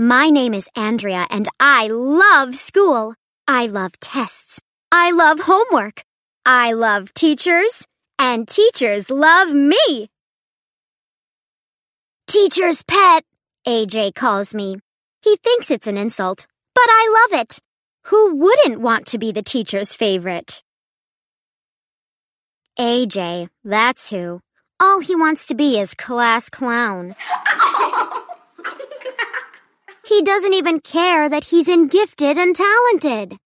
My name is Andrea and I love school. I love tests. I love homework. I love teachers. And teachers love me. Teacher's pet, AJ calls me. He thinks it's an insult, but I love it. Who wouldn't want to be the teacher's favorite? AJ, that's who. All he wants to be is class clown. He doesn't even care that he's in gifted and talented.